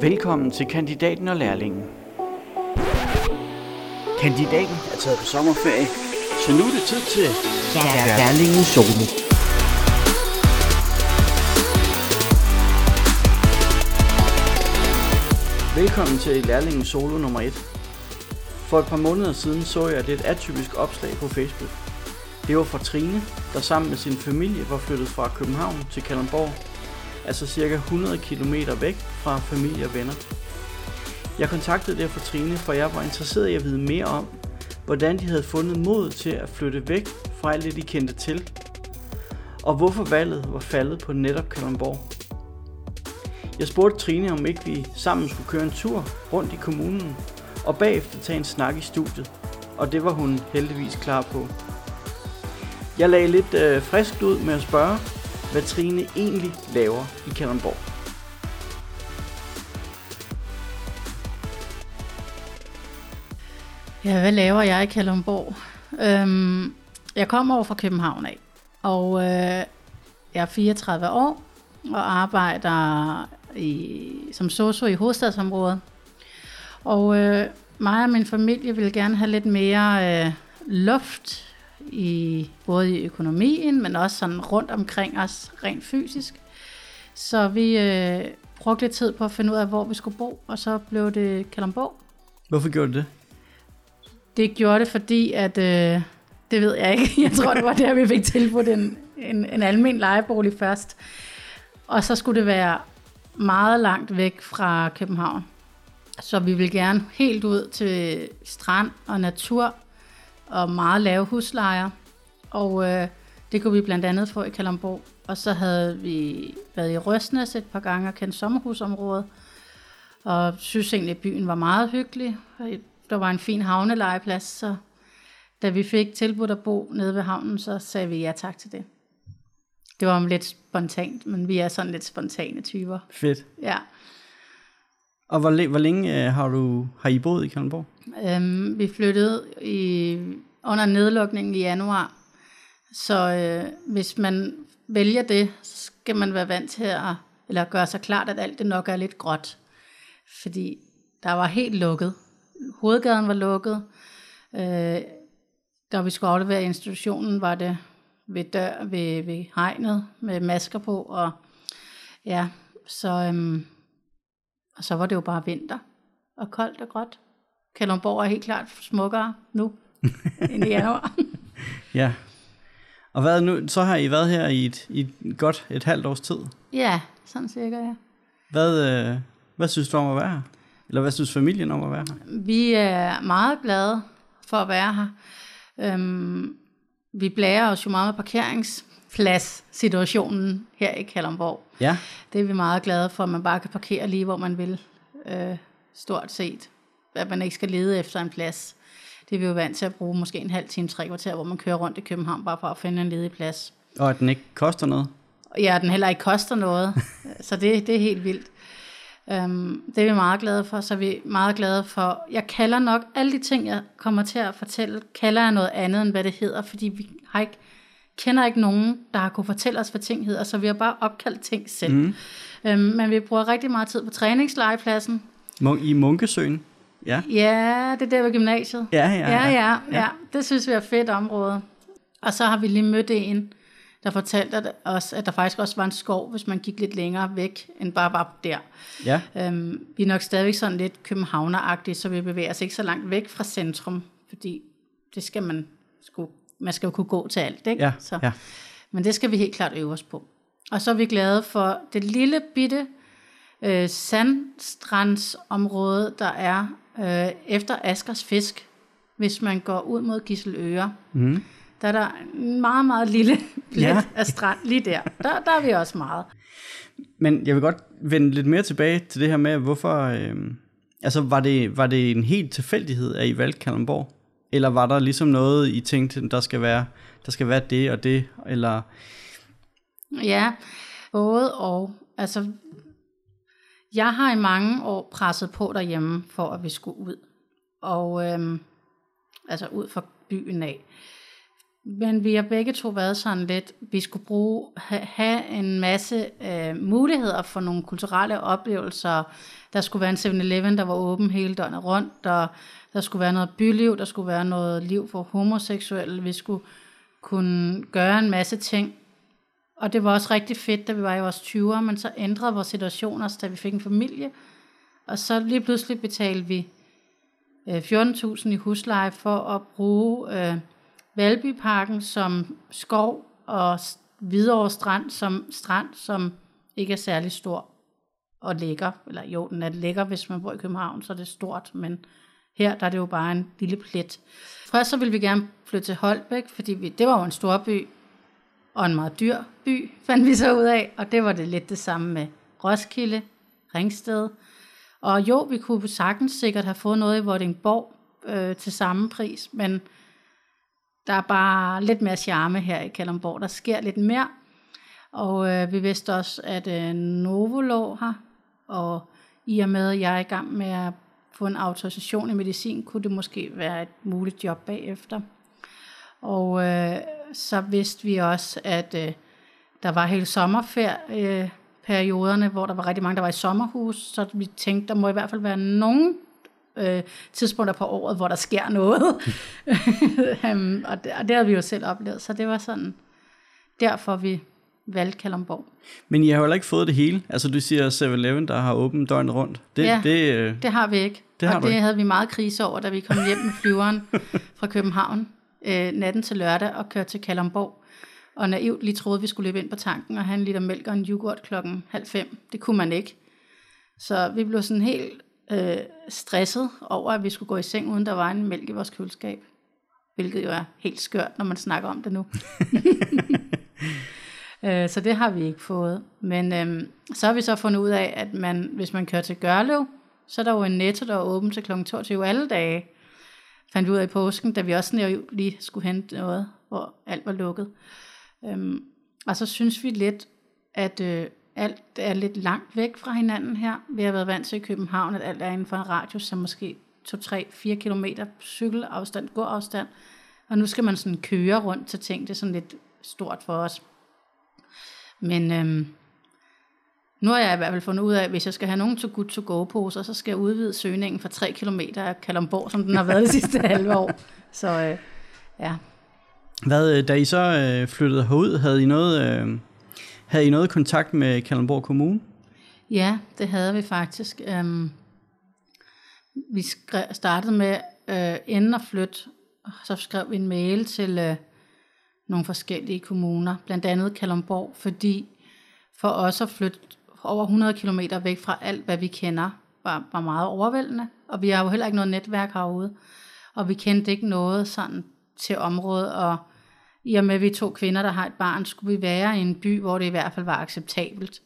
Velkommen til kandidaten og lærlingen. Kandidaten er taget på sommerferie, så nu er det tid til lærlingen solo. Velkommen til lærlingen solo nummer 1. For et par måneder siden så jeg et atypisk opslag på Facebook. Det var fra Trine, der sammen med sin familie var flyttet fra København til Kalundborg, altså cirka 100 km væk fra familie og venner. Jeg kontaktede derfor Trine, for jeg var interesseret i at vide mere om, hvordan de havde fundet mod til at flytte væk fra alt det, de kendte til, og hvorfor valget var faldet på netop Kalundborg. Jeg spurgte Trine, om ikke vi sammen skulle køre en tur rundt i kommunen, og bagefter tage en snak i studiet, og det var hun heldigvis klar på. Jeg lagde lidt øh, friskt ud med at spørge, hvad Trine egentlig laver i Kalundborg. Ja, hvad laver jeg i Kalundborg? Øhm, jeg kommer over fra København af, og øh, jeg er 34 år og arbejder i, som socio i hovedstadsområdet. Og øh, mig og min familie vil gerne have lidt mere øh, luft i både i økonomien, men også sådan rundt omkring os rent fysisk. Så vi øh, brugte lidt tid på at finde ud af, hvor vi skulle bo, og så blev det Kalundborg. Hvorfor gjorde du det? Det gjorde det, fordi at, øh, det ved jeg ikke, jeg tror det var der, vi fik tilbudt en, en, en almen lejebolig først. Og så skulle det være meget langt væk fra København. Så vi vil gerne helt ud til strand og natur og meget lave huslejer. Og øh, det kunne vi blandt andet få i Kalamborg. Og så havde vi været i Røsnes et par gange og kendt sommerhusområdet. Og synes egentlig, at byen var meget hyggelig. Der var en fin havnelejeplads, så da vi fik tilbudt at bo nede ved havnen, så sagde vi ja tak til det. Det var lidt spontant, men vi er sådan lidt spontane typer. Fedt. Ja. Og hvor, hvor længe øh, har, du, har I boet i Kalundborg? Øhm, vi flyttede i, under nedlukningen i januar, så øh, hvis man vælger det, så skal man være vant til at eller gøre sig klart, at alt det nok er lidt gråt. Fordi der var helt lukket. Hovedgaden var lukket. Øh, da vi skulle aflevere institutionen, var det ved dør, ved, ved hegnet, med masker på, og ja, så, øhm, og så var det jo bare vinter, og koldt og gråt. Kalundborg er helt klart smukkere nu, end i januar. ja. Og hvad nu, så har I været her i et, i et godt et halvt års tid? Ja, sådan cirka, ja. Hvad, øh, hvad synes du om at være her? Eller hvad synes familien om at være her? Vi er meget glade for at være her. Øhm, vi blærer os jo meget med parkeringsplads-situationen her i Kalundborg. Ja. Det er vi meget glade for, at man bare kan parkere lige, hvor man vil, øh, stort set. At man ikke skal lede efter en plads. Det er vi jo vant til at bruge måske en halv time, tre kvarter, hvor man kører rundt i København, bare for at finde en ledig plads. Og at den ikke koster noget? Ja, den heller ikke koster noget. så det, det er helt vildt. Um, det er vi meget glade for, så er vi meget glade for, jeg kalder nok alle de ting, jeg kommer til at fortælle, kalder jeg noget andet, end hvad det hedder, fordi vi har ikke, kender ikke nogen, der har kunne fortælle os, hvad ting hedder, så vi har bare opkaldt ting selv. Mm. Um, men vi bruger rigtig meget tid på træningslejepladsen. I Munkesøen? Ja. ja, det er der ved gymnasiet. Ja, ja, ja. ja, ja, ja. Det synes vi er et fedt område. Og så har vi lige mødt en, der fortalte os, at der faktisk også var en skov, hvis man gik lidt længere væk, end bare var der. Ja. Øhm, vi er nok stadigvæk sådan lidt københavneragtige, så vi bevæger os ikke så langt væk fra centrum, fordi det skal man sgu, man skal jo kunne gå til alt, ikke? Ja, så, ja. Men det skal vi helt klart øve os på. Og så er vi glade for det lille bitte øh, sandstrandsområde, der er øh, efter Askers Fisk, hvis man går ud mod Gisseløre. Mm. Der er der en meget, meget lille plet ja. af strand lige der. der. Der er vi også meget. Men jeg vil godt vende lidt mere tilbage til det her med, hvorfor... Øh, altså, var det, var det en helt tilfældighed, at I valgte Kalundborg? Eller var der ligesom noget, I tænkte, der skal være, der skal være det og det? Eller... Ja, både og. Altså, jeg har i mange år presset på derhjemme, for at vi skulle ud. Og øhm, altså ud fra byen af. Men vi har begge to været sådan lidt, vi skulle bruge, ha, have en masse øh, muligheder for nogle kulturelle oplevelser. Der skulle være en 7-Eleven, der var åben hele døgnet rundt, og der skulle være noget byliv, der skulle være noget liv for homoseksuelle. Vi skulle kunne gøre en masse ting. Og det var også rigtig fedt, da vi var i vores 20'er, men så ændrede vores situation også, da vi fik en familie. Og så lige pludselig betalte vi øh, 14.000 i husleje for at bruge øh, Valbyparken som skov og Hvidovre Strand som strand, som ikke er særlig stor og lækker. Eller jo, den er lækker, hvis man bor i København, så er det stort, men her der er det jo bare en lille plet. Først så ville vi gerne flytte til Holbæk, fordi vi, det var jo en stor by, og en meget dyr by, fandt vi så ud af. Og det var det lidt det samme med Roskilde, Ringsted. Og jo, vi kunne sagtens sikkert have fået noget i Vordingborg øh, til samme pris, men der er bare lidt mere charme her i Kalundborg. Der sker lidt mere. Og øh, vi vidste også, at øh, Novo lå her, og i og med, at jeg er i gang med at få en autorisation i medicin, kunne det måske være et muligt job bagefter. Og øh, så vidste vi også, at øh, der var hele sommerferie, øh, perioderne, hvor der var rigtig mange, der var i sommerhus, så vi tænkte, der må i hvert fald være nogen øh, tidspunkter på året, hvor der sker noget. um, og, det, og det har vi jo selv oplevet, så det var sådan, derfor vi valgte Kalundborg. Men I har jo heller ikke fået det hele. Altså du siger 7-Eleven, der har åbent døgnet rundt. Det, ja, det, øh, det har vi ikke. Det har og det ikke. havde vi meget krise over, da vi kom hjem med flyveren fra København øh, natten til lørdag og kørte til Kalundborg. Og naivt lige troede, vi skulle løbe ind på tanken og have en liter mælk og en yoghurt klokken halv fem. Det kunne man ikke. Så vi blev sådan helt øh, stresset over, at vi skulle gå i seng, uden der var en mælk i vores køleskab. Hvilket jo er helt skørt, når man snakker om det nu. øh, så det har vi ikke fået. Men øh, så har vi så fundet ud af, at man, hvis man kører til Gørlev, så er der jo en netto, der er åben til kl. 22 alle dage. Fandt vi ud af i påsken, da vi også lige skulle hente noget, hvor alt var lukket. Øhm, og så synes vi lidt, at øh, alt er lidt langt væk fra hinanden her. Vi har været vant til i København, at alt er inden for en radius, som måske 2-3-4 km cykelafstand, gåafstand. Og nu skal man sådan køre rundt til ting. Det er sådan lidt stort for os. Men øhm, nu har jeg i hvert fald fundet ud af, at hvis jeg skal have nogen to good to go poser, så skal jeg udvide søgningen fra 3 km af Kalumborg, som den har været det sidste halve år. Så øh, ja, hvad, øh, da I så øh, flyttede herud, havde I noget, øh, havde I noget kontakt med Kalundborg Kommune? Ja, det havde vi faktisk. Um, vi skrev, startede med, øh, inden at flytte, så skrev vi en mail til øh, nogle forskellige kommuner, blandt andet Kalundborg, fordi for os at flytte over 100 km væk fra alt, hvad vi kender, var, var meget overvældende. Og vi har jo heller ikke noget netværk herude. Og vi kendte ikke noget sådan til området, og i og med, at vi er to kvinder, der har et barn, skulle vi være i en by, hvor det i hvert fald var acceptabelt.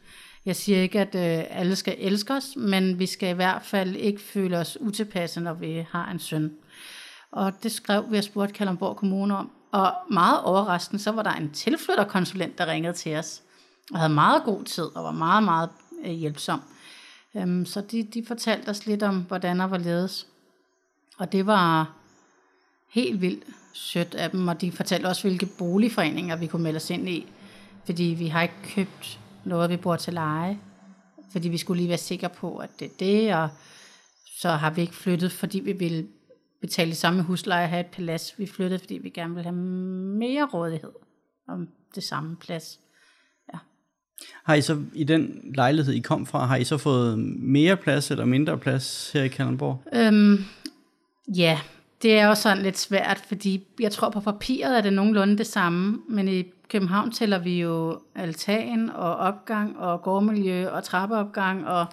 Jeg siger ikke, at øh, alle skal elske os, men vi skal i hvert fald ikke føle os utilpasse, når vi har en søn. Og det skrev vi og spurgte Kalundborg Kommune om. Og meget overraskende, så var der en tilflytterkonsulent, der ringede til os. Og havde meget god tid og var meget, meget øh, hjælpsom. Øhm, så de, de fortalte os lidt om, hvordan og hvorledes. Og det var helt vildt sødt af dem, og de fortalte også, hvilke boligforeninger vi kunne melde os ind i, fordi vi har ikke købt noget, vi bor til leje, fordi vi skulle lige være sikre på, at det er det, og så har vi ikke flyttet, fordi vi ville betale det samme husleje og have et palads. Vi flyttede, fordi vi gerne ville have mere rådighed om det samme plads. Har I så i den lejlighed, I kom fra, har I så fået mere plads eller mindre plads her i Kalundborg? Øhm, ja, det er jo sådan lidt svært, fordi jeg tror på papiret er det nogenlunde det samme, men i København tæller vi jo altan og opgang og gårdmiljø og trappeopgang og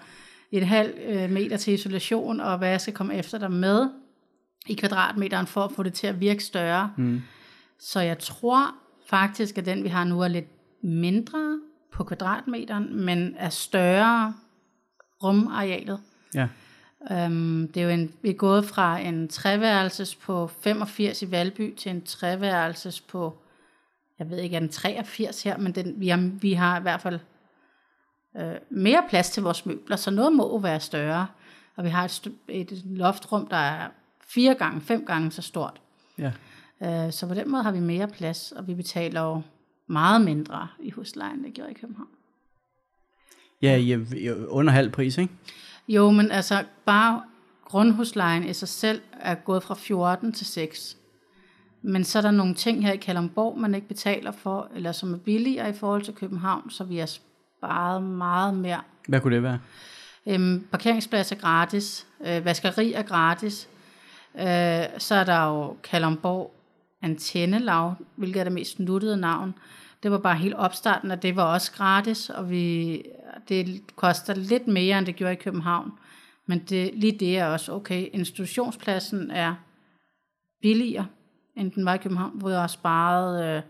et halvt øh, meter til isolation, og hvad jeg skal komme efter der med i kvadratmeteren for at få det til at virke større. Mm. Så jeg tror faktisk, at den vi har nu er lidt mindre på kvadratmeteren, men er større rumarealet. Ja. Um, det er jo en, vi er gået fra en treværelses på 85 i Valby til en treværelses på, jeg ved ikke, er den 83 her, men den, vi, har, vi har i hvert fald øh, mere plads til vores møbler, så noget må være større. Og vi har et, et loftrum, der er fire gange, fem gange så stort. Ja. Øh, så på den måde har vi mere plads, og vi betaler jo meget mindre i huslejen, det gjorde i København. Ja, i under halv pris, ikke? Jo, men altså bare grundhuslejen i sig selv er gået fra 14 til 6. Men så er der nogle ting her i Kalundborg, man ikke betaler for, eller som er billigere i forhold til København, så vi har sparet meget mere. Hvad kunne det være? Øhm, parkeringsplads er gratis, øh, vaskeri er gratis, øh, så er der jo Kalundborg Antennelav, hvilket er det mest nuttede navn. Det var bare helt opstarten, og det var også gratis, og vi, det koster lidt mere, end det gjorde i København. Men det, lige det er også okay. Institutionspladsen er billigere, end den var i København, hvor jeg har sparet øh,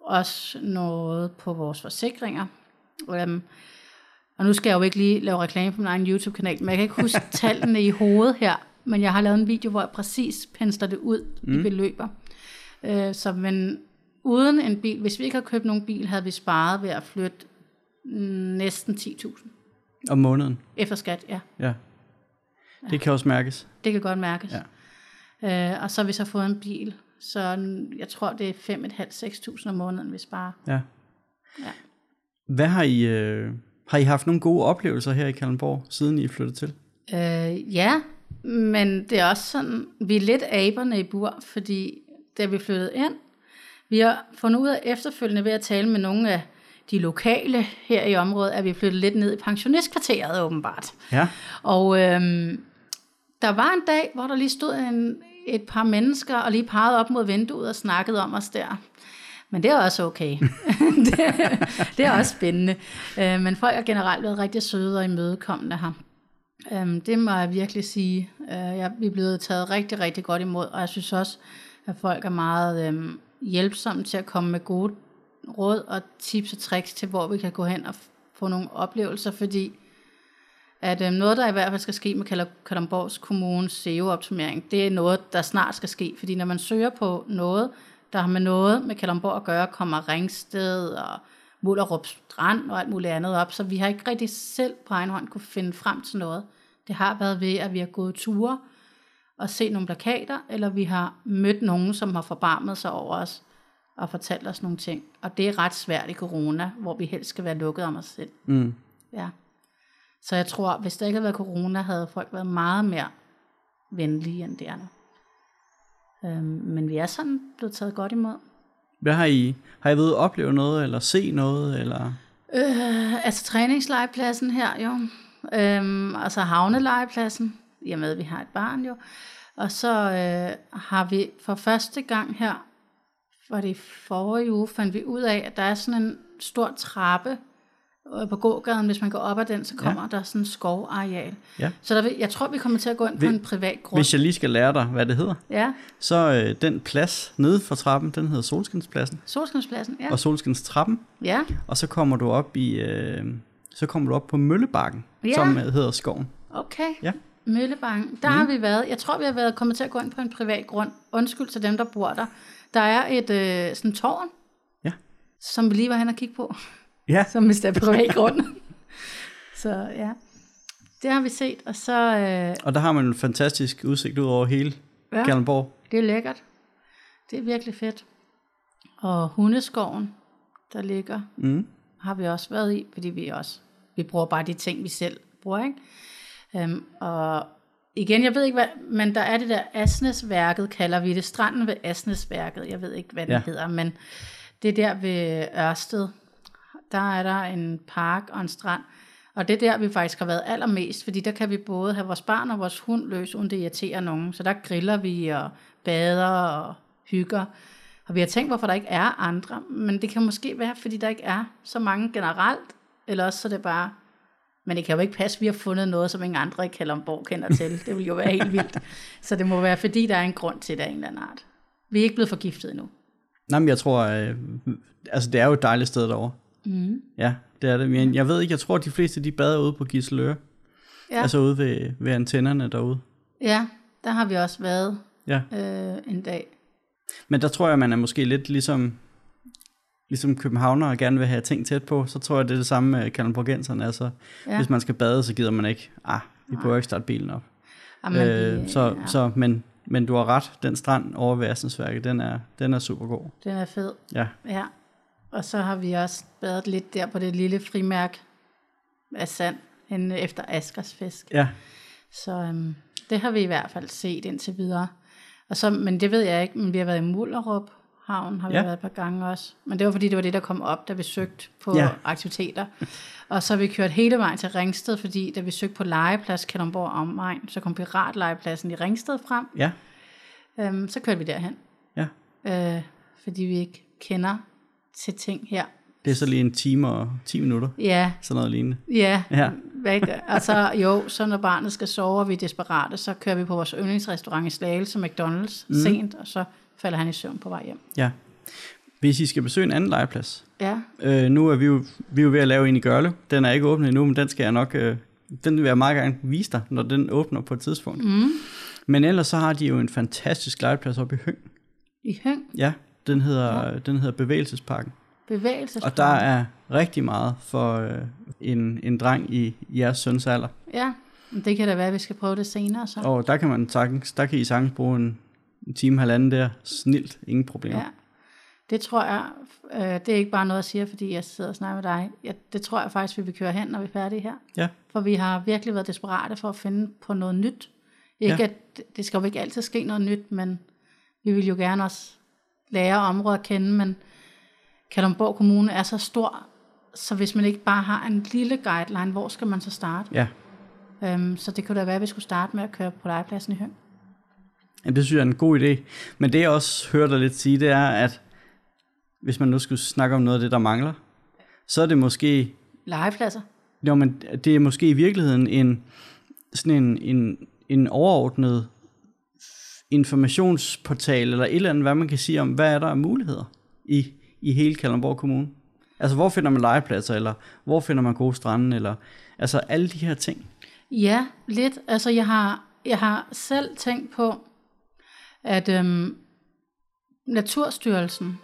også noget på vores forsikringer. Um, og nu skal jeg jo ikke lige lave reklame på min egen YouTube-kanal, men jeg kan ikke huske tallene i hovedet her, men jeg har lavet en video, hvor jeg præcis pensler det ud mm. i beløber. Uh, så men uden en bil, hvis vi ikke havde købt nogen bil, havde vi sparet ved at flytte næsten 10.000. Om måneden? Efter skat, ja. Ja. Det kan også mærkes. Det kan godt mærkes. Ja. Uh, og så har vi så fået en bil, så jeg tror, det er 5.500-6.000 om måneden, vi sparer. Ja. Ja. Hvad har I, øh, har I haft nogle gode oplevelser her i Kalundborg, siden I flyttet til? Øh, ja, men det er også sådan, vi er lidt aberne i bur, fordi da vi flyttede ind, vi har fundet ud af efterfølgende ved at tale med nogle af de lokale her i området, at vi flyttet lidt ned i pensionistkvarteret åbenbart. Ja. Og øhm, der var en dag, hvor der lige stod en, et par mennesker og lige pegede op mod vinduet og snakkede om os der. Men det er også okay. det, det er også spændende. Øh, men folk har generelt været rigtig søde og imødekommende her. Øhm, det må jeg virkelig sige. Øh, jeg, vi er blevet taget rigtig, rigtig godt imod, og jeg synes også, at folk er meget øhm, hjælpsomme til at komme med gode råd og tips og tricks til, hvor vi kan gå hen og få nogle oplevelser, fordi at øh, noget, der i hvert fald skal ske med Kalundborgs Kommunes SEO-optimering, det er noget, der snart skal ske, fordi når man søger på noget, der har med noget med Kalundborg at gøre, kommer Ringsted og Mullerup Strand og alt muligt andet op, så vi har ikke rigtig selv på egen hånd kunne finde frem til noget. Det har været ved, at vi har gået ture og set nogle plakater, eller vi har mødt nogen, som har forbarmet sig over os og fortalt os nogle ting. Og det er ret svært i corona, hvor vi helst skal være lukket om os selv. Mm. Ja. Så jeg tror, hvis der ikke havde været corona, havde folk været meget mere venlige, end det er nu. Øhm, men vi er sådan blevet taget godt imod. Hvad har I, har I ved at opleve noget, eller se noget, eller? Øh, altså træningslejepladsen her jo. Øhm, altså havnelejepladsen, i og med at vi har et barn jo. Og så øh, har vi for første gang her, var det i forrige uge, fandt vi ud af, at der er sådan en stor trappe på gågaden, hvis man går op ad den, så kommer ja. der sådan en skovareal. Ja. Så der, vil- jeg tror, vi kommer til at gå ind på Vil- en privat grund. Hvis jeg lige skal lære dig, hvad det hedder, Ja, så øh, den plads nede for trappen, den hedder Solskinspladsen, Solskinspladsen, ja. og Solskinstrappen, Ja, og så kommer du op i, øh, så kommer du op på Møllebakken, Ja. som øh, hedder Skoven. okay. Ja. Møllebanken. Der mm. har vi været. Jeg tror, vi har været kommet til at gå ind på en privat grund. Undskyld til dem, der bor der. Der er et øh, sådan tårn, Ja. som vi lige var hen og kigge på, Ja, som hvis det er privat grund. så ja, det har vi set. Og så, øh, og der har man en fantastisk udsigt ud over hele ja, Kalundborg. det er lækkert. Det er virkelig fedt. Og hundeskoven, der ligger, Mm. har vi også været i, fordi vi også, vi bruger bare de ting, vi selv bruger, ikke? Um, og igen, jeg ved ikke hvad, men der er det der Asnesværket, kalder vi det, stranden ved Asnesværket, jeg ved ikke, hvad det Ja. hedder, men det er der ved Ørsted, der er der en park og en strand, og det er der, vi faktisk har været allermest, fordi der kan vi både have vores barn og vores hund løs, uden det irriterer nogen, så der griller vi og bader og hygger, og vi har tænkt, hvorfor der ikke er andre, men det kan måske være, fordi der ikke er så mange generelt, eller også så er det bare, men det kan jo ikke passe, at vi har fundet noget, som ingen andre i Kalundborg kender til. Det vil jo være helt vildt. Så det må være, fordi der er en grund til det af en eller anden art. Vi er ikke blevet forgiftet endnu. Nej, men jeg tror, øh, altså det er jo et dejligt sted derovre. Mm. Ja, det er det. Men jeg ved ikke, jeg tror, at de fleste de bader ude på Giseløre. Ja. Altså ude ved, ved antennerne derude. Ja, der har vi også været Ja. øh, en dag. Men der tror jeg, man er måske lidt ligesom, ligesom københavner og gerne vil have ting tæt på. Så tror jeg, det er det samme med kalundborgenserne. Altså, Ja. hvis man skal bade, så gider man ikke. Ah, vi prøver ikke starte bilen op. Jamen, Øh, vi- så, ja. så, men Men du har ret, den strand over ved den er, den er super god. Den er fed. Ja, Ja. Og så har vi også badet lidt der på det lille frimærk af sand henne efter Askers fisk. ja, Så øhm, det har vi i hvert fald set indtil videre. Og så, men det ved jeg ikke, men vi har været i Mullerup Havn, har vi Ja. været et par gange også. Men det var fordi, det var det, der kom op, da vi søgte på ja. aktiviteter. Og så har vi kørt hele vejen til Ringsted, fordi da vi søgte på legeplads Kalundborg omegn, så kom piratlegepladsen i Ringsted frem. ja, Øhm, så kørte vi derhen, ja. øh, fordi vi ikke kender til ting her. Det er så lige en time og 10 minutter, Ja, sådan noget lignende. Ja, Ja. Hvad, og så jo, så når barnet skal sove, og vi er desperate, så kører vi på vores yndlingsrestaurant i Slagelse, McDonald's, mm. sent, og så falder han i søvn på vej hjem. Ja. Hvis I skal besøge en anden legeplads, Ja, øh, nu er vi, jo, vi er jo ved at lave en i Gørlev. Den er ikke åbnet endnu, men den skal jeg nok, øh, den vil jeg meget gerne vise dig, når den åbner på et tidspunkt. mm. Men ellers så har de jo en fantastisk legeplads oppe i Høng. i Høng, Ja, den hedder, ja. den hedder Bevægelsesparken. bevægelsespark. Og der er rigtig meget for øh, en, en dreng i jeres søns alder. Ja, det kan da være, at vi skal prøve det senere så. Og der kan man sagtens, der kan I sagtens bruge en, en time, halvanden der. Snilt, ingen problemer. Ja, det tror jeg, øh, det er ikke bare noget, jeg siger, fordi jeg sidder og snakker med dig. Jeg, det tror jeg faktisk, vi vil køre hen, når vi er færdige her. Ja. For vi har virkelig været desperate for at finde på noget nyt. Ikke Ja. at det- det skal jo ikke altid ske noget nyt, men vi vil jo gerne også lære området at kende, men Kalundborg Kommune er så stor, så hvis man ikke bare har en lille guideline, hvor skal man så starte? ja. Øhm, så det kunne da være, at vi skulle starte med at køre på legepladsen i Høng. Jamen, det synes jeg er en god idé. Men det jeg også hører dig lidt sige, det er, at hvis man nu skulle snakke om noget af det, der mangler, så er det måske, Legepladser? jo, men det er måske i virkeligheden en, sådan en, en, en overordnet informationsportal, eller et eller andet, hvad man kan sige om, hvad er der af muligheder i, i hele Kalundborg Kommune. Altså, hvor finder man legepladser, eller hvor finder man gode strande, eller altså alle de her ting. Ja, lidt. Altså, jeg har, jeg har selv tænkt på, at øhm, Naturstyrelsen,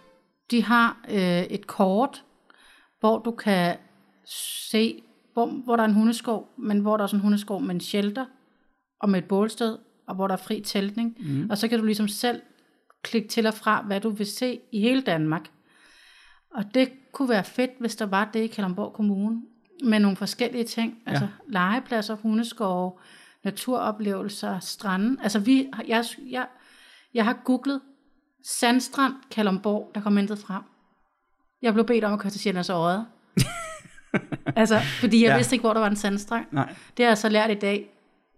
de har øh, et kort, hvor du kan se, hvor, hvor der er en hundeskov, men hvor der er sådan en hundeskov med en shelter, og med et bålsted, og hvor der er fri teltning. Mm. Og så kan du ligesom selv klikke til og fra, hvad du vil se i hele Danmark. Og det kunne være fedt, hvis der var det i Kalundborg Kommune, med nogle forskellige ting, ja. altså legepladser, hundeskove, naturoplevelser, strande. Altså vi, jeg, jeg, jeg har googlet Sandstrand, Kalundborg, der kom intet frem. Jeg blev bedt om at køre til Sjællands Odde. altså, fordi jeg ja. vidste ikke, hvor der var en sandstrand. Nej, Det har jeg så lært i dag.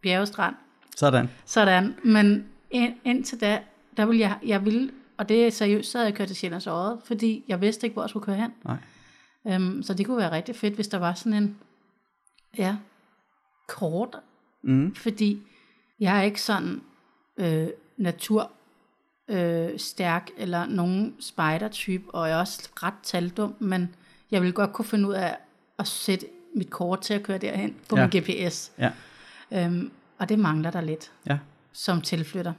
Bjergestrand. Sådan. Sådan. Men ind, indtil da, der ville jeg, jeg ville, og det er seriøst, så havde jeg kørt til Sjællands Odde, fordi jeg vidste ikke, hvor jeg skulle køre hen. Nej. Um, så det kunne være rigtig fedt, hvis der var sådan en, ja, kort, Mm. fordi jeg er ikke sådan øh, natur øh, stærk eller nogen spider-type, og jeg er også ret taldum, men jeg vil godt kunne finde ud af at sætte mit kort til at køre derhen på Ja. min GPS. Ja, Um, og det mangler der lidt ja, som tilflytter.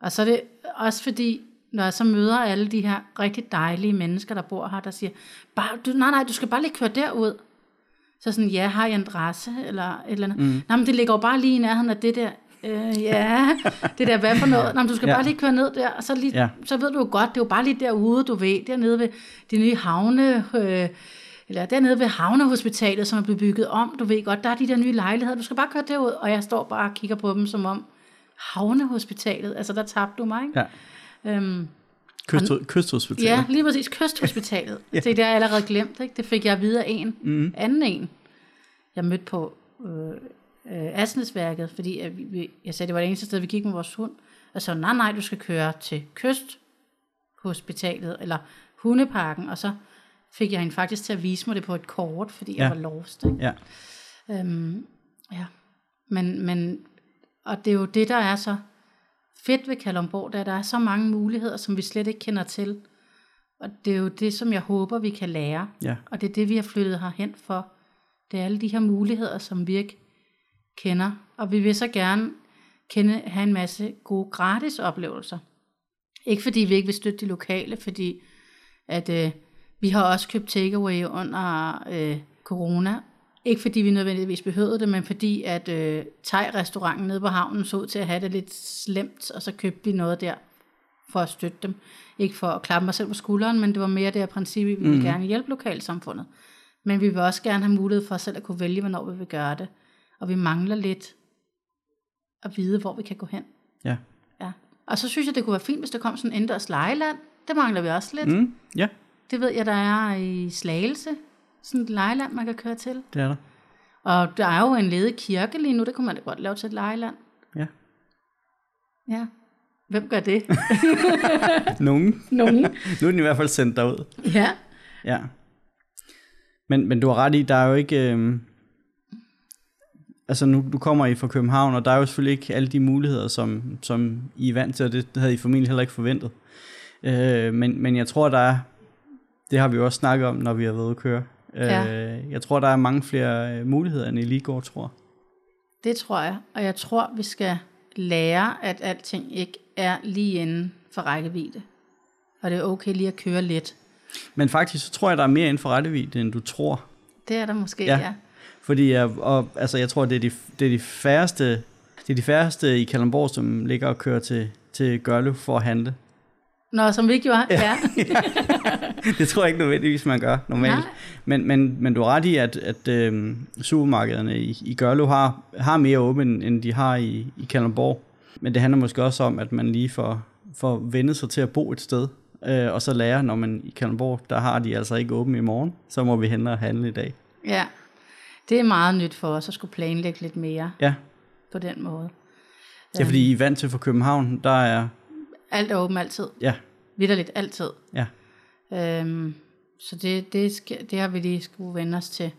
Og så er det også fordi, når jeg så møder alle de her rigtig dejlige mennesker, der bor her, der siger, bare, du, nej, nej, du skal bare lige køre derud. Så sådan, ja, har jeg en adresse, eller et eller andet. Mm. Nej, men det ligger jo bare lige i nærheden af det der. Øh, ja, det der, hvad for noget? Nå, men du skal Ja. bare lige køre ned der, og så, lige, ja. så ved du jo godt, det er jo bare lige derude, du ved, dernede ved de nye havne, øh, eller dernede ved havnehospitalet, som er blevet bygget om, du ved godt, der er de der nye lejligheder, du skal bare køre derud, og jeg står bare og kigger på dem som om, havnehospitalet, altså der tabte du mig, ikke? ja. Øhm, Kyst, kysthospitalet. ja, lige præcis, kysthospitalet. ja. Det er jeg allerede glemt, ikke? Det fik jeg videre en, mm. anden en, jeg mødte på øh, øh, Asnesværket, fordi vi, vi, jeg sagde, det var det eneste sted, vi gik med vores hund. Og så, nej, nej, du skal køre til kysthospitalet, eller hundeparken, og så fik jeg hende faktisk til at vise mig det på et kort, fordi Ja. jeg var lost. Ikke? Ja, Øhm, ja. Men, men, og det er jo det, der er så fedt ved Kalundborg, det er, at der er så mange muligheder, som vi slet ikke kender til. Og det er jo det, som jeg håber, vi kan lære. ja, Og det er det, vi har flyttet herhen for. Det er alle de her muligheder, som vi ikke kender. Og vi vil så gerne kende, have en masse gode gratis oplevelser. Ikke fordi vi ikke vil støtte de lokale, fordi at, øh, vi har også købt takeaway under øh, corona, Ikke fordi vi nødvendigvis behøvede det, men fordi at øh, thai-restauranten nede på havnen så til at have det lidt slemt, og så købte vi noget der for at støtte dem. Ikke for at klappe mig selv på skulderen, men det var mere det her princip, vi ville Mhm. gerne hjælpe lokalsamfundet. Men vi vil også gerne have mulighed for selv at kunne vælge, hvornår vi vil gøre det. Og vi mangler lidt at vide, hvor vi kan gå hen. Ja. Ja. Og så synes jeg, det kunne være fint, hvis der kom sådan en indendørs lejeland. Det mangler vi også lidt. Mm. Mm, ja, Det ved jeg, der er i Slagelse. Sådan et lejeland, man kan køre til. det er der. Og der er jo en ledig kirke lige nu, det kunne man da godt lave til et lejeland. Ja. Ja. Hvem gør det? Nogen. Nogen. Nu er den i hvert fald sendt derud. Ja. Ja. Men, men du har ret i, der er jo ikke... Øh, altså nu du kommer I fra København, og der er jo selvfølgelig ikke alle de muligheder, som, som I er vant til, og det havde I formentlig heller ikke forventet. Øh, men, men jeg tror, der er... Det har vi jo også snakket om, når vi har været ude at køre. Øh, Ja. Jeg tror, der er mange flere øh, muligheder, end I lige går, tror. Det tror jeg. Og jeg tror, vi skal lære, at alting ikke er lige inden for rækkevidde. Og det er okay lige at køre lidt. Men faktisk, så tror jeg, der er mere inden for rettevidde, end du tror. Det er der måske, Ja. ja. Fordi jeg, og, altså, jeg tror, det er, de, det er de færreste, det er de færreste i Kalundborg, som ligger og kører til, til Gørlev for at handle. Nå, som vi gjorde. Ja. ja. det tror jeg ikke nødvendigvis, man gør normalt. Nej. Men, men, men du har ret i, at, at øhm, supermarkederne i, i Gørlev har, har mere åbent, end de har i, i Kalundborg. Men det handler måske også om, at man lige får, får vendet sig til at bo et sted, øh, og så lære, når man i Kalundborg, der har de altså ikke åbent i morgen, så må vi hen og handle i dag. ja. Det er meget nyt for os at skulle planlægge lidt mere Ja, på den måde. ja fordi I er vant til for København, der er, Alt er åbent altid. ja, Vitterligt altid. ja, Øhm, så det, det, skal, det har vi lige skulle vende os til.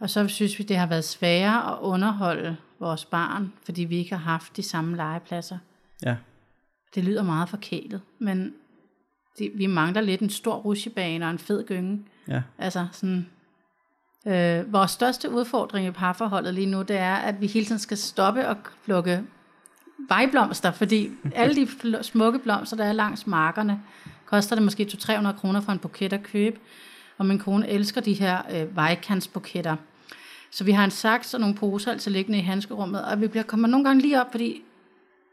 Og så synes vi, det har været sværere at underholde vores barn, fordi vi ikke har haft de samme legepladser. ja. Det lyder meget forkælet, men det, vi mangler lidt en stor rutsjebane og en fed gynge. Ja, Altså sådan, øh, vores største udfordring i parforholdet lige nu, det er, at vi hele tiden skal stoppe og plukke vejblomster, fordi alle de smukke blomster, der er langs markerne, koster det måske 200-300 kroner for en buket at købe. Og min kone elsker de her øh, vejkantsbuketter. Så vi har en saks og nogle poser altså liggende i handskerummet, og vi bliver, kommer nogle gange lige op, fordi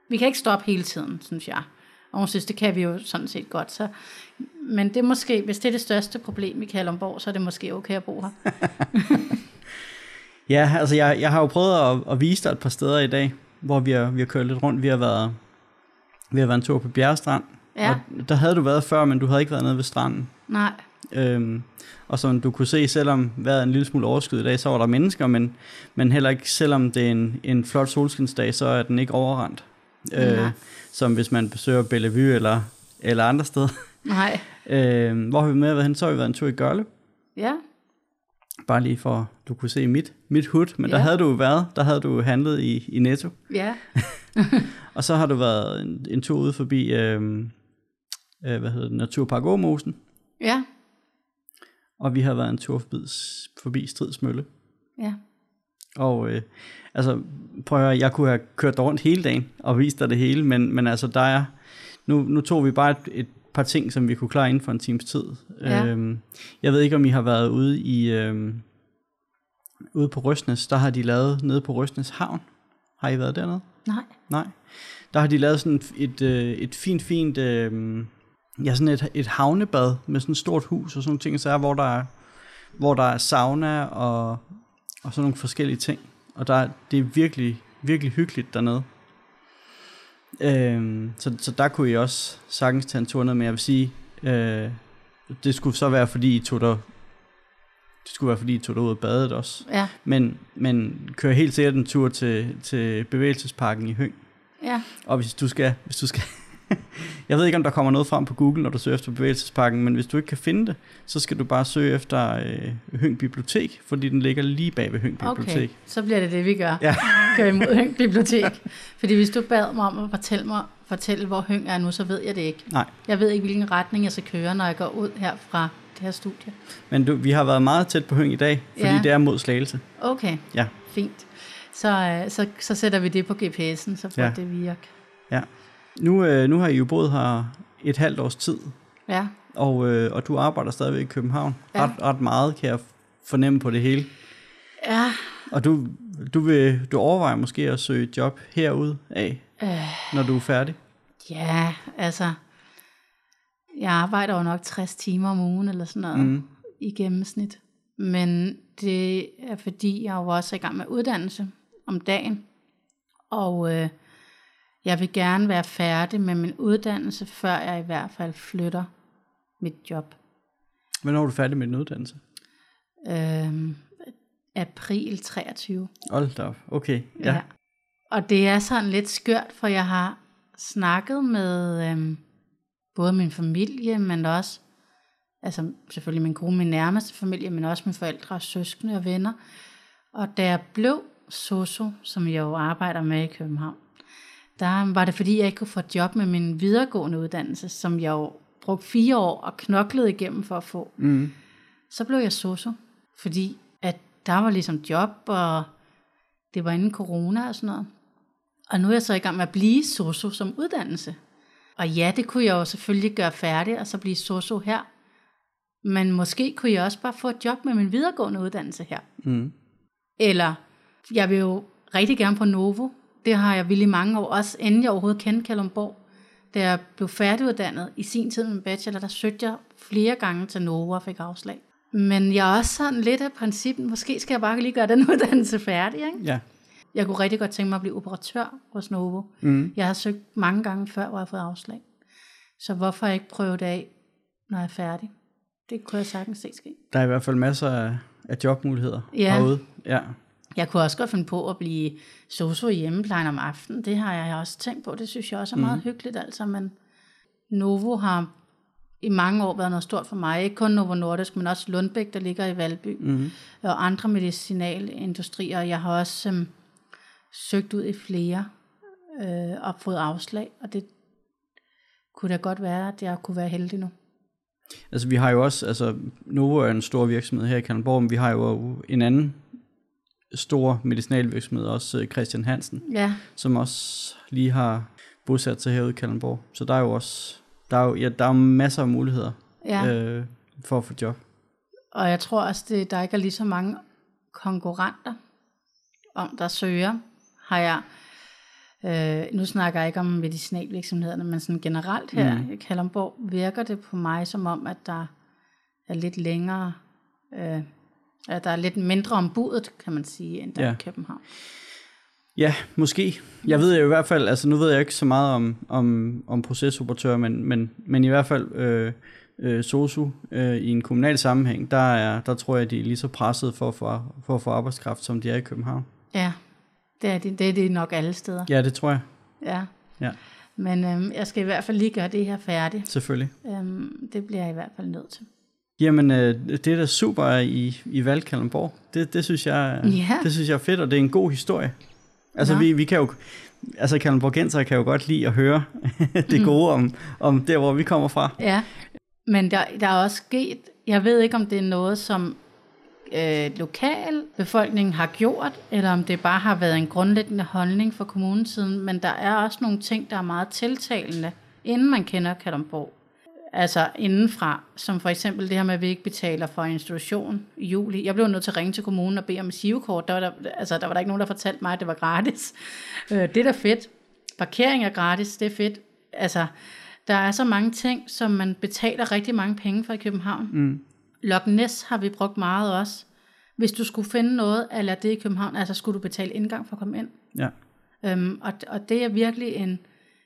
vi kan ikke stoppe hele tiden, synes jeg. Og hun synes, det kan vi jo sådan set godt. Så, men det er måske, hvis det er det største problem i Kalundborg, så er det måske okay at bo her. ja altså jeg, jeg har jo prøvet at, at vise dig et par steder i dag, hvor vi har, vi har kørt lidt rundt. Vi har været, vi har været en tur på Bjerrestrand, Ja, og der havde du været før, men du havde ikke været nede ved stranden. nej, Øhm, og som du kunne se, selvom vejret er en lille smule overskyet i dag, så var der mennesker, men, men heller ikke, selvom det er en, en flot solskinsdag, så er den ikke overrendt. Øh, Nej. som hvis man besøger Bellevue eller, eller andre steder. nej. Øh, hvor har vi med været hen? Så har vi været en tur i Gørle. Ja, Bare lige for, du kunne se mit, mit hud. Men ja. der havde du været, der havde du handlet i, i Netto. ja, Og så har du været en, en tur ude forbi, øh, øh, hvad hedder det, Naturpark Åmosen. ja, Og vi har været en tur forbi, forbi Stridsmølle. ja. Og øh, altså, prøv at høre, jeg kunne have kørt rundt hele dagen og vist dig det hele, men, men altså, der er, nu, nu tog vi bare et, et par ting, som vi kunne klare inden for en times tid. Ja. Øhm, jeg ved ikke, om I har været ude i, øhm, ude på Røsnes, der har de lavet nede på Røsnes Havn. Har I været dernede? Nej, Nej. Der har de lavet sådan et, øh, et fint, fint, øh, ja, sådan et, et havnebad med sådan et stort hus og sådan nogle ting, så er, hvor der er, hvor der er sauna og, og sådan nogle forskellige ting. Og der, er- det er virkelig, virkelig hyggeligt dernede. Øhm, så, så der kunne I også sagtens tage en tur ned, men jeg vil sige, øh, det skulle så være, fordi I tog der, det skulle være, fordi I tog derud og badet også. ja, Men, men kør helt sikkert en tur til, til bevægelsesparken i Høng. ja. Og hvis du skal, hvis du skal jeg ved ikke, om der kommer noget frem på Google, når du søger efter bevægelsesparken, men hvis du ikke kan finde det, så skal du bare søge efter øh, Høng Bibliotek, fordi den ligger lige bag ved Høng Okay, Bibliotek. så bliver det det, vi gør. Ja. Kører imod Høng Bibliotek. Fordi hvis du bad mig om at fortælle mig, fortælle, hvor Høng er nu, så ved jeg det ikke. Nej, Jeg ved ikke, hvilken retning jeg skal køre, når jeg går ud her fra det her studie. men du, vi har været meget tæt på Høng i dag, fordi Ja. det er mod Slagelse. Okay, Ja. fint. Så, øh, så, så sætter vi det på GPS'en, så får ja. det virke. Ja. Nu, øh, nu har I jo boet her et halvt års tid, Ja, og, øh, og du arbejder stadigvæk i København. Ja. Ret, ret meget kan jeg fornemme på det hele. Ja, Og du, du, vil, du overvejer måske at søge et job herude af, øh, når du er færdig? ja, altså, jeg arbejder jo nok 60 timer om ugen eller sådan noget mm. i gennemsnit. Men det er fordi, jeg jo også er i gang med uddannelse om dagen. Og øh, jeg vil gerne være færdig med min uddannelse, før jeg i hvert fald flytter mit job. Hvornår er du færdig med din uddannelse? Øh, april 23. Hold da op. Okay, ja. ja. Og det er sådan lidt skørt, for jeg har snakket med øhm, både min familie, men også, altså selvfølgelig min kone, min nærmeste familie, men også mine forældre, søskende og venner. Og da jeg blev sosu, som jeg jo arbejder med i København, der var det fordi, jeg ikke kunne få et job med min videregående uddannelse, som jeg jo brugte fire år og knoklede igennem for at få. Mm. Så blev jeg sosu, fordi at der var ligesom job, og det var inden corona og sådan noget. Og nu er jeg så i gang med at blive sosu som uddannelse. Og ja, det kunne jeg jo selvfølgelig gøre færdig, og så blive sosu her. Men måske kunne jeg også bare få et job med min videregående uddannelse her. Mm. Eller, jeg vil jo rigtig gerne på Novo. Det har jeg ville i mange år, også inden jeg overhovedet kendte Kalundborg. Da jeg blev færdiguddannet i sin tid med bachelor, der søgte jeg flere gange til Novo og fik afslag. Men jeg er også sådan lidt af princippet, måske skal jeg bare lige gøre den uddannelse færdig. Ikke? Ja. Jeg kunne rigtig godt tænke mig at blive operatør hos Novo. Mm. Jeg har søgt mange gange før, hvor jeg har fået afslag. Så hvorfor ikke prøve det af, når jeg er færdig? Det kunne jeg sagtens se ske. Der er i hvert fald masser af, af jobmuligheder Ja. herude. Ja. Jeg kunne også godt finde på at blive sosu i hjemmeplejen om aftenen. Det har jeg også tænkt på. Det synes jeg også er meget mm. hyggeligt. Altså. Men Novo har i mange år været noget stort for mig. Ikke kun Novo Nordisk, men også Lundbæk, der ligger i Valby. Mm. Og andre medicinalindustrier. Jeg har også øhm, søgt ud i flere øh, og fået afslag. Og det kunne da godt være, at jeg kunne være heldig nu. Altså vi har jo også, altså Novo er en stor virksomhed her i Kalundborg, men vi har jo en anden stor medicinalvirksomhed, også øh, Christian Hansen, Ja, som også lige har bosat sig herude i Kalundborg. Så der er jo også, der er jo, ja, der er jo masser af muligheder ja. øh, for at få job. Og jeg tror også, det, der ikke er lige så mange konkurrenter, om der søger, har jeg, øh, nu snakker jeg ikke om medicinalvirksomhederne, men sådan generelt her Mm. i Kalundborg, virker det på mig som om, at der er lidt længere, øh, at der er lidt mindre om budet, kan man sige, end der Ja. ja. i København. Ja, måske. Jeg ved jo i hvert fald, altså nu ved jeg ikke så meget om, om, om procesoperatør, men, men, men i hvert fald øh, øh, SOSU øh, i en kommunal sammenhæng, der, er, der tror jeg, de er lige så presset for, for, for at få arbejdskraft, som de er i København. Ja, det er det, det, er det nok alle steder. Ja, det tror jeg. Ja. Ja, Men øhm, jeg skal i hvert fald lige gøre det her færdigt. selvfølgelig. Øhm, det bliver jeg i hvert fald nødt til. Jamen, øh, det er da super i, i Valg Kalundborg. Det, det, synes jeg, Ja. det synes jeg er fedt, og det er en god historie. Altså, Nå. vi, vi kan jo... Altså, Kalundborgenser kan jo godt lide at høre det gode om, om der, hvor vi kommer fra. Ja, men der, der er også sket, jeg ved ikke, om det er noget, som øh, lokalbefolkningen har gjort, eller om det bare har været en grundlæggende holdning fra kommunens siden, men der er også nogle ting, der er meget tiltalende, inden man kender Kalundborg. Altså indenfra, som for eksempel det her med, at vi ikke betaler for institution i juli. Jeg blev nødt til at ringe til kommunen og bede om et sivekort. Der var der, altså, der var der ikke nogen, der fortalte mig, at det var gratis. Øh, det er da fedt. Parkering er gratis, det er fedt. Altså, der er så mange ting, som man betaler rigtig mange penge for i København. Mm. Loch Ness har vi brugt meget også. Hvis du skulle finde noget, eller det i København, altså skulle du betale indgang for at komme ind. Ja. Øhm, og, og det er virkelig en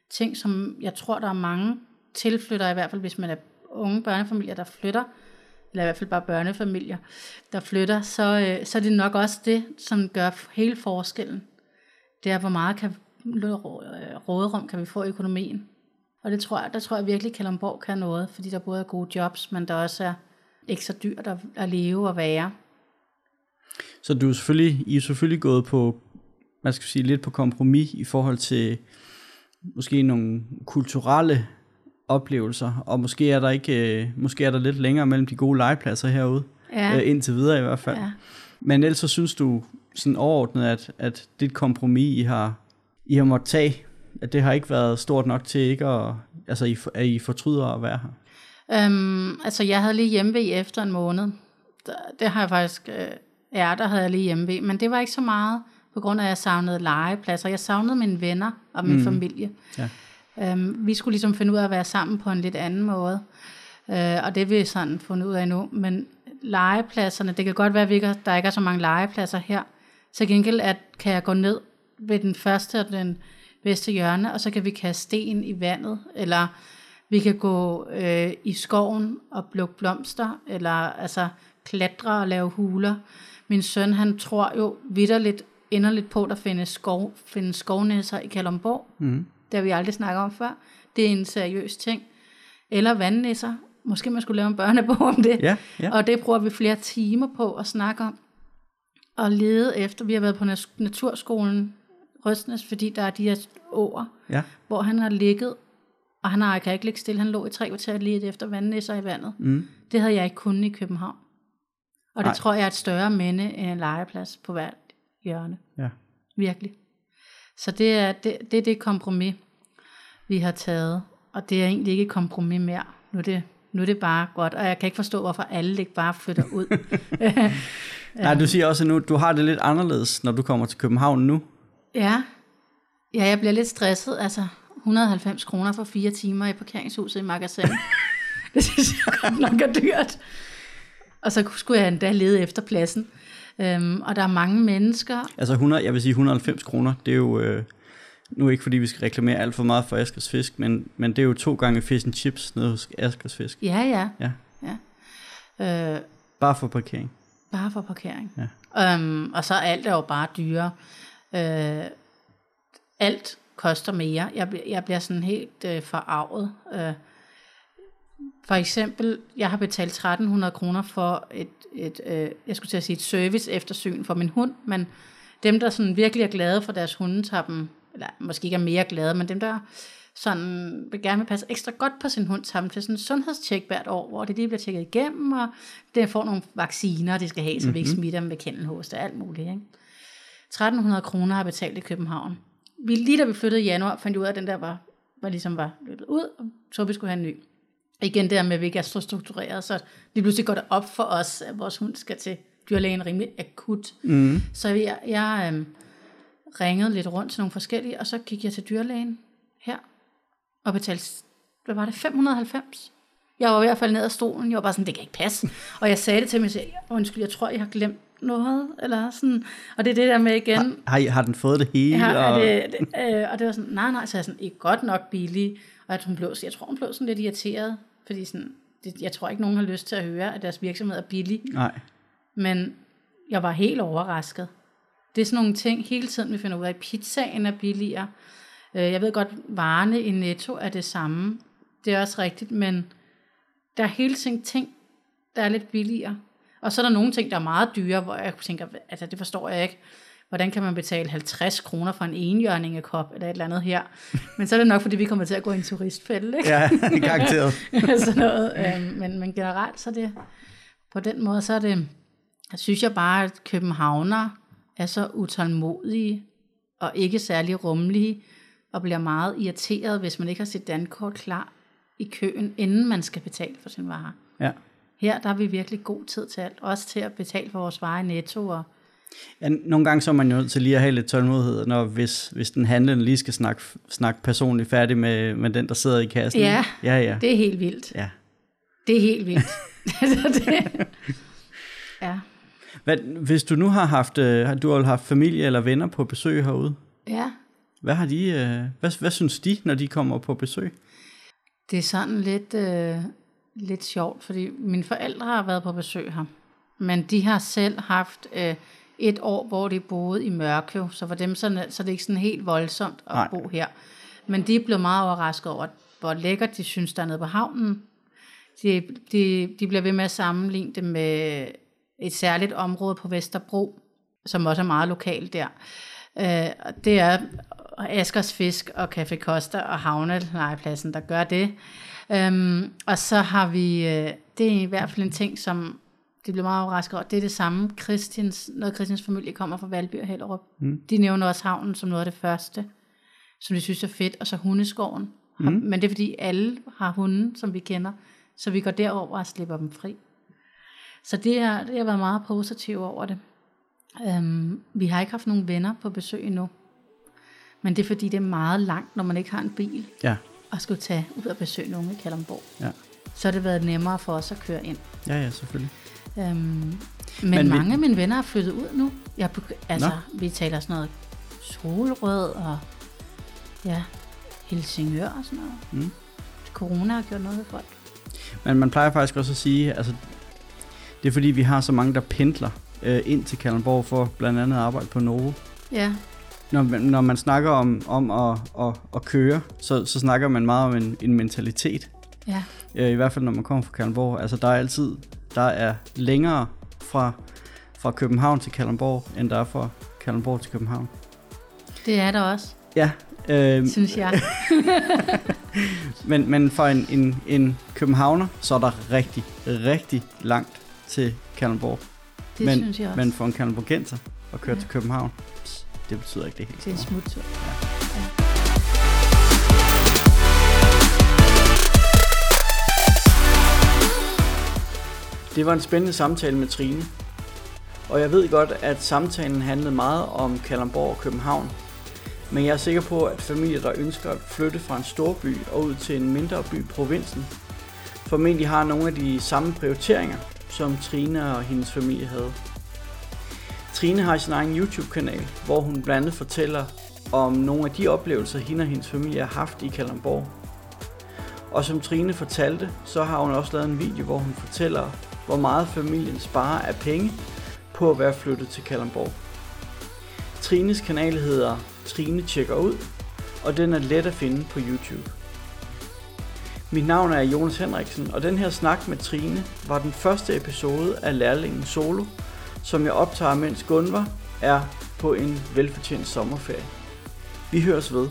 ting, som jeg tror, der er mange tilflytter, i hvert fald hvis man er unge børnefamilier, der flytter, eller i hvert fald bare børnefamilier, der flytter, så, øh, så er det nok også det, som gør hele forskellen. Det er, hvor meget kan, øh, råderum kan vi få i økonomien. Og det tror jeg, der tror jeg virkelig, at Kalamborg kan noget, fordi der både er gode jobs, men der også er ikke så dyrt at, at leve og være. Så du er selvfølgelig, I er selvfølgelig gået på, man skal sige, lidt på kompromis i forhold til måske nogle kulturelle oplevelser, og måske er der ikke, øh, måske er der lidt længere mellem de gode legepladser herude, Ja, øh, indtil videre i hvert fald. ja. Men ellers så synes du sådan overordnet, at, at det kompromis, I har, I har måttet tage, at det har ikke været stort nok til ikke at, altså I, at I fortryder at være her. Øhm, altså, jeg havde lige hjemme efter en måned. Det har jeg faktisk øh, Ja, der havde jeg lige hjemme men det var ikke så meget, på grund af, at jeg savnede legepladser. Jeg savnede mine venner og min mm. familie. Ja. Øhm, vi skulle ligesom finde ud af at være sammen på en lidt anden måde. Øh, og det vil vi sådan fundet ud af nu. Men legepladserne, det kan godt være, at der ikke er så mange legepladser her. Så gengæld at, kan jeg gå ned ved den første og den bedste hjørne, og så kan vi kaste sten i vandet, eller vi kan gå øh, i skoven og plukke blomster, eller altså klatre og lave huler. Min søn, han tror jo vidderligt inderligt på, at der findes, skov, findes skovnæsser i Kalumborg. Mm. Det har vi aldrig snakket om før. Det er en seriøs ting. Eller vandnæsser. Måske man skulle lave en børnebog om det. Ja, ja. Og det bruger vi flere timer på at snakke om. Og lede efter. Vi har været på Naturskolen Røstnes, fordi der er de her åer, ja. hvor han har ligget, og han har, kan ikke ligge stille, han lå i tre kvarter lige efter vandnæsser i vandet. Mm. Det havde jeg ikke kunnet i København. Og det Ej. tror jeg er et større minde end en legeplads på hvert hjørne. Ja. Virkelig. Så det er det, det er det kompromis, vi har taget. Og det er egentlig ikke et kompromis mere. Nu er det, nu er det bare godt. Og jeg kan ikke forstå, hvorfor alle ikke bare flytter ud. Nej, du siger også, nu, du har det lidt anderledes, når du kommer til København nu. Ja. Ja, jeg bliver lidt stresset. Altså, 190 kroner for fire timer i parkeringshuset i magasin. det synes jeg godt nok er dyrt. Og så skulle jeg endda lede efter pladsen. Øhm, og der er mange mennesker. Altså 100, jeg vil sige 190 kroner, det er jo, øh, nu ikke fordi vi skal reklamere alt for meget for Askers Fisk, men, men det er jo to gange fish and chips nede hos Askers Fisk. Ja, ja. ja. ja. Øh, bare for parkering. Bare for parkering. Ja. Øhm, og så alt er jo bare dyre. Øh, alt koster mere. Jeg, jeg bliver sådan helt øh, forarvet. Øh, for eksempel, jeg har betalt 1300 kroner for et, et øh, jeg skulle til at sige et service eftersyn for min hund, men dem, der sådan virkelig er glade for deres hunde, tager dem, eller måske ikke er mere glade, men dem, der sådan vil gerne vil passe ekstra godt på sin hund, dem til sådan en sundhedstjek hvert år, hvor det lige bliver tjekket igennem, og det får nogle vacciner, de skal have, så mm-hmm. vi ikke mhm. smitter dem med kendelhoste og alt muligt. Ikke? 1300 kroner har jeg betalt i København. Vi, lige da vi flyttede i januar, fandt vi ud af, at den der var, var ligesom var løbet ud, og så vi skulle have en ny igen der med, at vi ikke er så struktureret, så lige pludselig går det op for os, at vores hund skal til dyrlægen rimelig akut. Mm. Så jeg, jeg øhm, ringede lidt rundt til nogle forskellige, og så gik jeg til dyrlægen her, og betalte, hvad var det, 590? Jeg var i hvert fald ned af stolen, jeg var bare sådan, det kan ikke passe. Og jeg sagde det til mig, jeg undskyld, jeg tror, jeg har glemt noget, eller sådan. Og det er det der med igen. Har, har den fået det hele? Ja, og... Det, det, øh, og det var sådan, nej, nej, så jeg sådan, ikke godt nok billig. Og at hun blev, jeg tror, hun blev sådan lidt irriteret. Fordi sådan, det, jeg tror ikke, nogen har lyst til at høre, at deres virksomhed er billig. Nej. Men jeg var helt overrasket. Det er sådan nogle ting, hele tiden vi finder ud af. Pizzaen er billigere. Øh, jeg ved godt, varerne i Netto er det samme. Det er også rigtigt, men der er hele tiden ting, der er lidt billigere. Og så er der nogle ting, der er meget dyre, hvor jeg tænker, altså det forstår jeg ikke hvordan kan man betale 50 kroner for en enhjørning kop, eller et eller andet her. Men så er det nok, fordi vi kommer til at gå i en turistfælde, ikke? Ja, garanteret. sådan noget. Øhm, men, men generelt, så det, på den måde, så er det, jeg synes jeg bare, at københavner er så utålmodige, og ikke særlig rummelige, og bliver meget irriteret, hvis man ikke har sit dankort klar i køen, inden man skal betale for sin vare. Ja. Her der er vi virkelig god tid til alt, også til at betale for vores varer i netto og Ja, nogle gange så er man jo nødt til lige at have lidt tålmodighed, når hvis, hvis den handlende lige skal snakke, snakke personligt færdig med, med den, der sidder i kassen. Ja, ja, ja. det er helt vildt. Ja. Det er helt vildt. det, ja. Hvad, hvis du nu har haft, øh, du har haft familie eller venner på besøg herude. Ja. Hvad har de, øh, hvad, hvad synes de, når de kommer på besøg? Det er sådan lidt, øh, lidt sjovt, fordi mine forældre har været på besøg her. Men de har selv haft øh, et år, hvor de boede i Mørkøv, så for dem så, så det er ikke sådan helt voldsomt at Nej. bo her. Men de blev meget overrasket over, hvor lækkert de synes, der er nede på havnen. De, de, de bliver ved med at sammenligne det med et særligt område på Vesterbro, som også er meget lokalt der. Øh, det er Askers Fisk og Café Costa og Havnelejepladsen, der gør det. Um, og så har vi, øh, det er i hvert fald en ting, som de blev meget overrasket over. Det er det samme, Christians, når Christians familie kommer fra Valby og Hellerup. Mm. De nævner også havnen som noget af det første, som de synes er fedt, og så hundeskoven. Mm. Men det er fordi alle har hunde, som vi kender, så vi går derover og slipper dem fri. Så det, er, det har været meget positivt over det. Øhm, vi har ikke haft nogen venner på besøg endnu. Men det er fordi, det er meget langt, når man ikke har en bil, Ja, og skulle tage ud og besøge nogen i Kalundborg. ja. Så har det været nemmere for os at køre ind. Ja, ja, selvfølgelig. Øhm, men, Men men vi- mange af mine venner er flyttet ud nu. Jeg, altså, vi taler sådan noget solrød og ja, Helsingør og sådan noget. Mm. Corona har gjort noget ved folk. Men man plejer faktisk også at sige, altså, det er fordi, vi har så mange, der pendler øh, ind til Kalundborg for blandt andet at arbejde på Novo. Ja, Når man, når man snakker om, om at, at, at køre, så, så snakker man meget om en, en mentalitet. ja, Øh, I hvert fald, når man kommer fra Kalundborg. Altså, der er altid der er længere fra, fra København til Kalundborg, end der er fra Kalundborg til København. det er der også, Ja, øh, synes jeg. men, men for en, en, en københavner, så er der rigtig, rigtig langt til Kalundborg. Det Men- synes jeg også. Men for en kalundborgenser at køre Ja. til København, det betyder ikke det helt det er en store. smuttur. Det var en spændende samtale med Trine. Og jeg ved godt, at samtalen handlede meget om Kalundborg og København. Men jeg er sikker på, at familier, der ønsker at flytte fra en storby og ud til en mindre by i provinsen, formentlig har nogle af de samme prioriteringer, som Trine og hendes familie havde. Trine har sin egen YouTube-kanal, hvor hun blandt andet fortæller om nogle af de oplevelser, hende og hendes familie har haft i Kalundborg. Og som Trine fortalte, så har hun også lavet en video, hvor hun fortæller, hvor meget familien sparer af penge på at være flyttet til Kalundborg. Trines kanal hedder Trine Tjekker Ud, og den er let at finde på YouTube. Mit navn er Jonas Henriksen, og den her snak med Trine var den første episode af Lærlingen Solo, som jeg optager, mens Gunvar er på en velfortjent sommerferie. Vi høres ved.